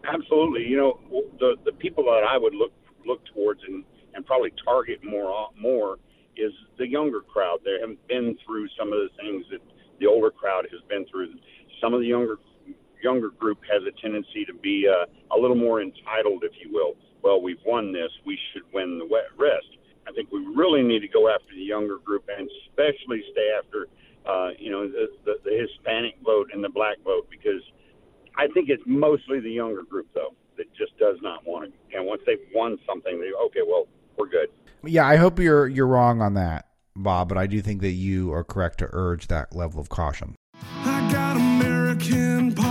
Absolutely, you know the the people that I would look look towards and and probably target more more is the younger crowd. They haven't been through some of the things that the older crowd has been through. Some of the younger younger group has a tendency to be uh, a little more entitled, if you will. Well, we've won this; we should win the rest. I think we really need to go after the younger group, and especially stay after, uh, you know, the, the, the Hispanic vote and the black vote, because I think it's mostly the younger group, though, that just does not want it. And once they've won something, they okay, well, we're good. Yeah, I hope you're you're wrong on that, Bob, but I do think that you are correct to urge that level of caution. I got American parts.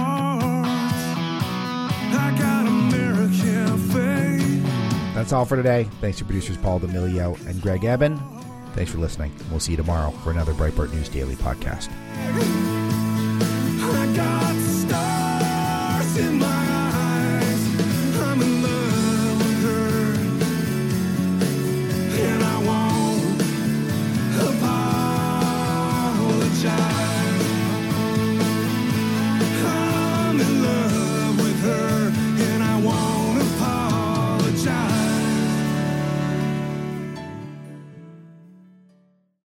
That's all for today. Thanks to producers Paul D'Amelio and Greg Eben. Thanks for listening. We'll see you tomorrow for another Breitbart News Daily podcast.